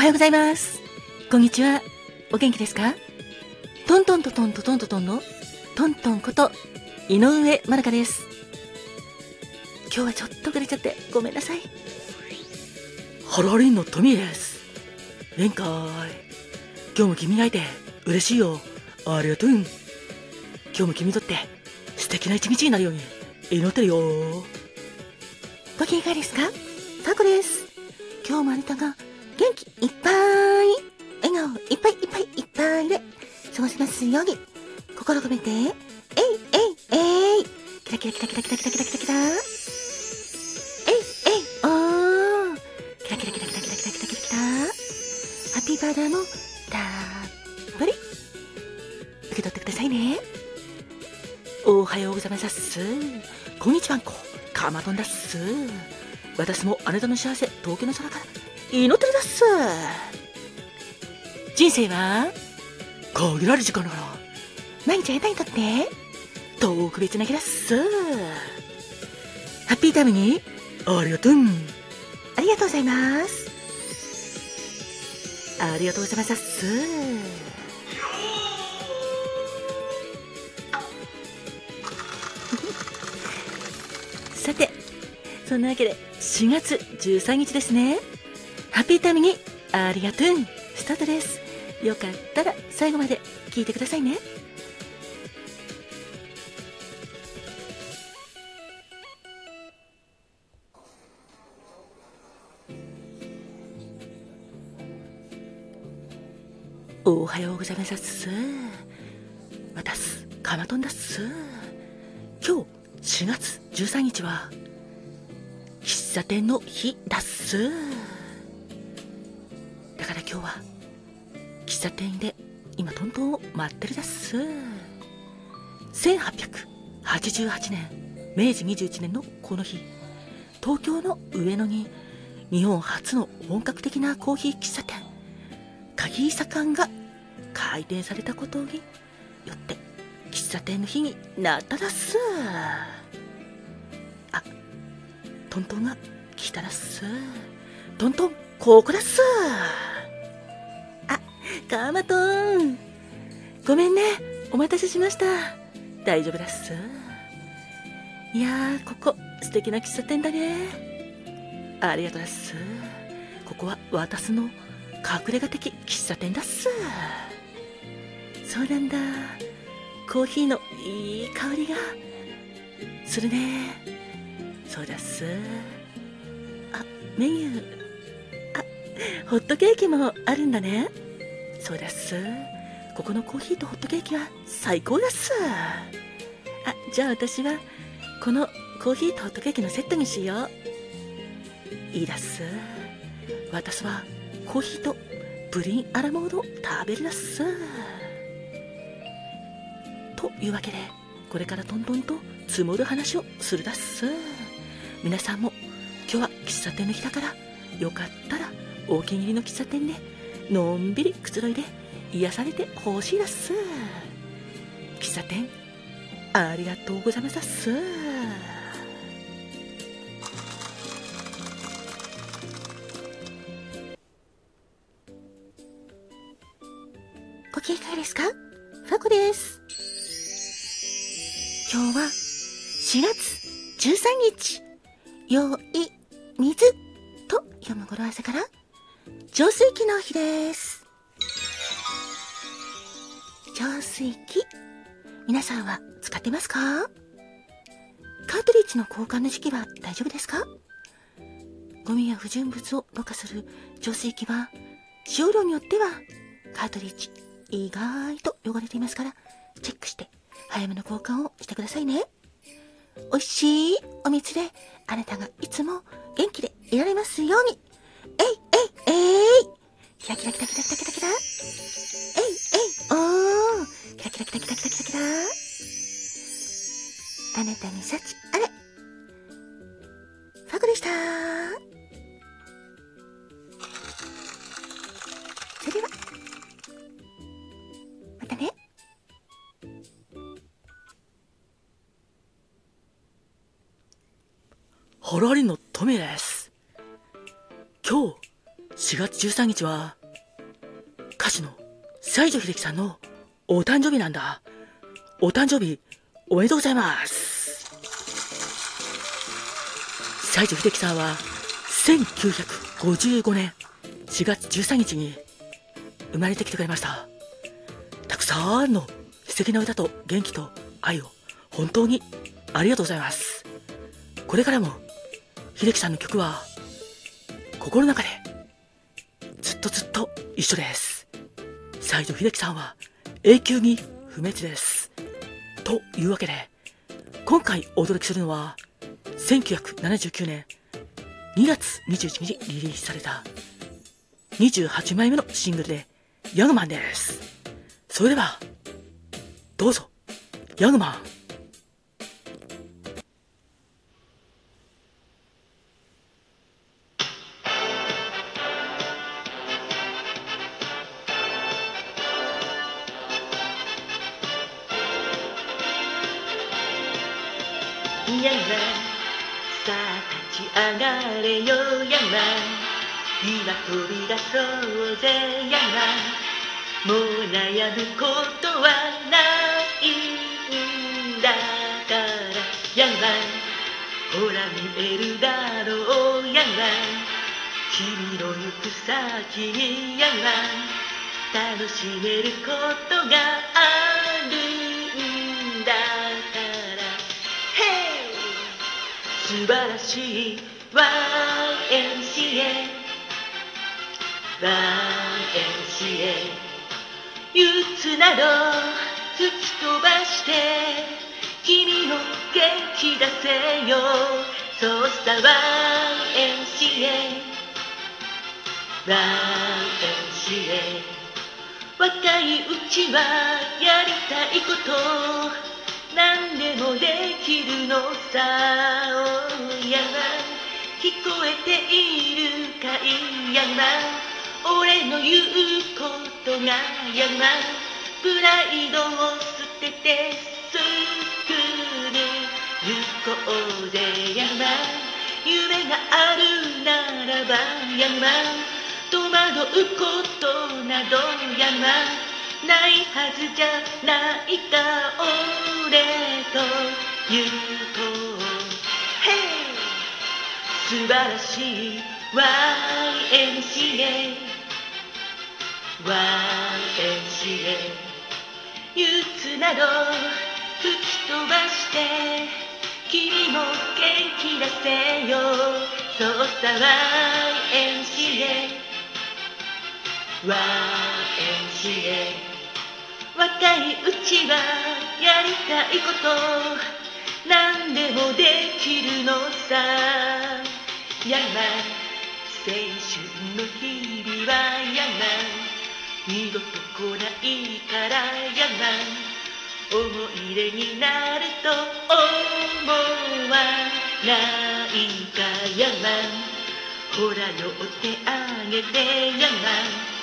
おはようございます。こんにちは。お元気ですか？トントントントントントントンのトントンこと井上まなかです。今日はちょっと遅れちゃってごめんなさい。ハロリンのトミーです。宴会。今日も君がいて嬉しいよ。ありがとう。今日も君にとって素敵な一日になるように祈ってるよ。ご機嫌いかがですか？タコです。今日もあなたが元気いっぱい、笑顔いっぱいいっぱいいっぱいで過ごせますように、心込めて、えいえいえいキラキラキラキラキラキラキラキラキラえいえいおーキラキラキラキラキラキラキラキラハッピーバーダーもたっぷり受け取ってくださいね。おはようございます。こんにちはんこ。かまどんだっす。私もあなたの幸せ、東京の空から祈ってるだっす。人生は限られる時間だから、毎日あなたにとって特別な日だっす。ハッピータイムにありがとう。ありがとうございます。ありがとうございますっす。さて、そんなわけで4月13日ですね。ハッピータイムにありがとう。スタートです。よかったら最後まで聞いてくださいね。おはようございますっす。かまとんだっす。今日4月13日は喫茶店の日だっす今日は喫茶店で今トントンを待ってるだっす。1888年明治21年のこの日東京の上野に日本初の本格的なコーヒー喫茶店鍵井盛が開店されたことによって喫茶店の日になっただっす。あトントンが来ただっす。トントンここだっす。カマトン。ごめんね。お待たせしました。大丈夫だっす。いやーここ素敵な喫茶店だね。ありがとうだっす。ここは私の隠れ家的喫茶店だっす。そうなんだ。コーヒーのいい香りが。するね。そうだっす。あメニュー。あホットケーキもあるんだね。そうだす。ここのコーヒーとホットケーキは最高だっす。あじゃあ私はこのコーヒーとホットケーキのセットにしよう。いいだっす。私はコーヒーとプリンアラモードを食べるだっす。というわけでこれからトントンと積もる話をするだっす。皆さんも今日は喫茶店の日だからよかったらお気に入りの喫茶店でのんびりくつろいで癒されてほしいだっす。喫茶店ありがとうございますだっす。ご機嫌いかがですか？ファコです。今日は4月13日、用意、水。と読む語呂合わせから、浄水器の日です。浄水器、皆さんは使ってますか？カートリッジの交換の時期は大丈夫ですか？ゴミや不純物をろ過する浄水器は、使用量によっては、カートリッジ意外と汚れていますから、チェックして早めの交換をしてくださいね。美味しいお水であなたがいつも元気でいられますように。キラキラキラキラキラキラキラえいえいおーキラキラキラキラキラキラキラあなたに幸あれファグでしたそれではまたねハラリのトメです。今日、4月13日は、手の西城秀樹さんのお誕生日なんだ。お誕生日、おめでとうございます。西城秀樹さんは、1955年4月13日に生まれてきてくれました。たくさんの素敵な歌と元気と愛を本当にありがとうございます。これからも秀樹さんの曲は心の中でずっとずっと一緒です。西城秀樹さんは永久に不滅です。というわけで、今回お届けするのは、1979年2月21日にリリースされた28枚目のシングルで、ヤングマンです。それでは、どうぞ、ヤングマン。上がれよ山。今飛び出そうぜ山。もう悩むことはないんだから山。ほら見えるだろう山。君の行く先に山。楽しめることがある。晴らしい YMCA YMCA 憂鬱など突き飛ばして君も元気出せよ。そうさ YMCA YMCA 若いうちはやりたいこと何でもできるのさ。おやま聞こえているかい？やま俺の言うことがやまプライドを捨ててすぐに行こうぜやま夢があるならばやま戸惑うことなどやまないはずじゃないか俺と行こう Hey 素晴らしい YMCA YMCA 憂鬱など吹き飛ばして君も元気出せよそうさ YMCA YMCA 若いうちはやりたいこと。何でもできるのさ。やま青春の日々はやま二度と来ないからやま思い出になると思わないかやまほら寄ってあげてやま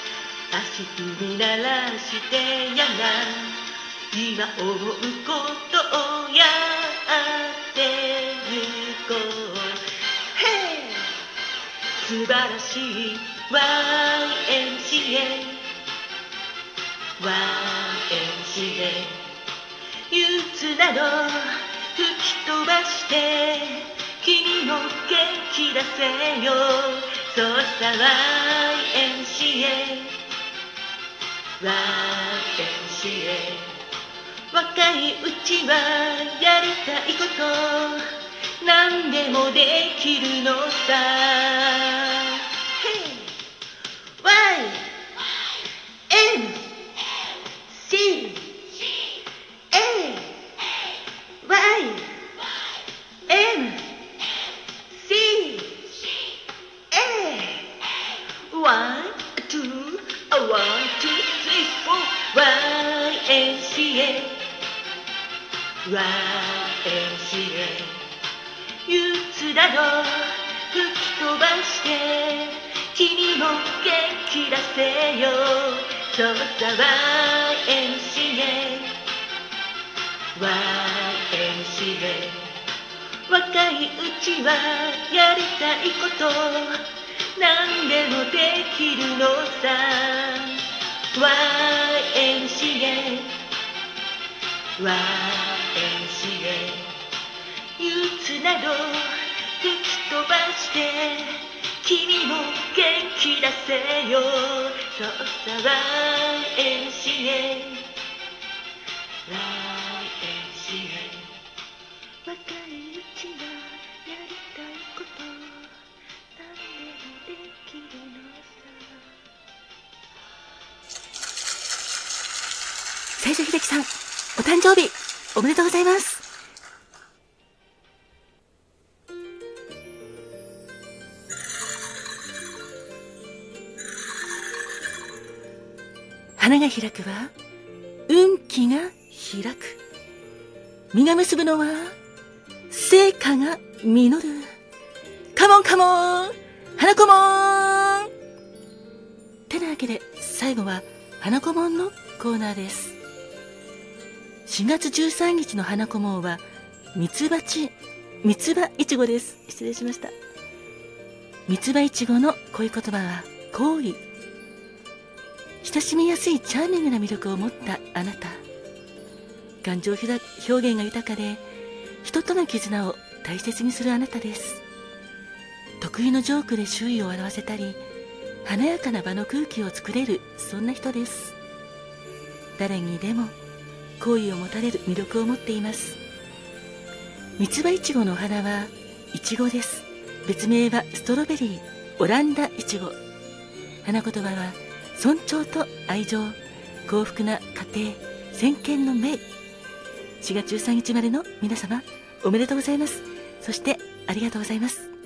足踏み鳴らしてやな今思うことをやってゆこう Hey 素晴らしい YMCA YMCA 憂鬱など吹き飛ばして君も元気出せよ。そうさ YMCA 私へ若いうちはやりたいこと。何でもできるのさ。よ。そうさ YMCA YMCA 若いうちはやりたいこと。何でもできるのさ。YMCA YMCA 憂鬱など吹き飛ばして。君も元気出せよ。そうさ YMCA YMCA 若いうちはやりたいこと何でもできるのさ。西城秀樹さん、お誕生日、おめでとうございます。花が開くは、運気が開く。実が結ぶのは、成果が実る。カモンカモン花子もんてなわけで、最後は、花子もんのコーナーです。4月13日の花子門は、ミツバチ、ミツバイチゴです。失礼しました。ミツバイチゴの恋言葉は、好意。親しみやすいチャーミングな魅力を持ったあなた。感情表現が豊かで、人との絆を大切にするあなたです。得意のジョークで周囲を笑わせたり、華やかな場の空気を作れる、そんな人です。誰にでも好意を持たれる魅力を持っています三つ葉いちごのお花はイチゴです別名はストロベリーオランダイチゴ花言葉は尊重と愛情幸福な家庭先見の明。4月13日までの皆様おめでとうございます。そしてありがとうございます。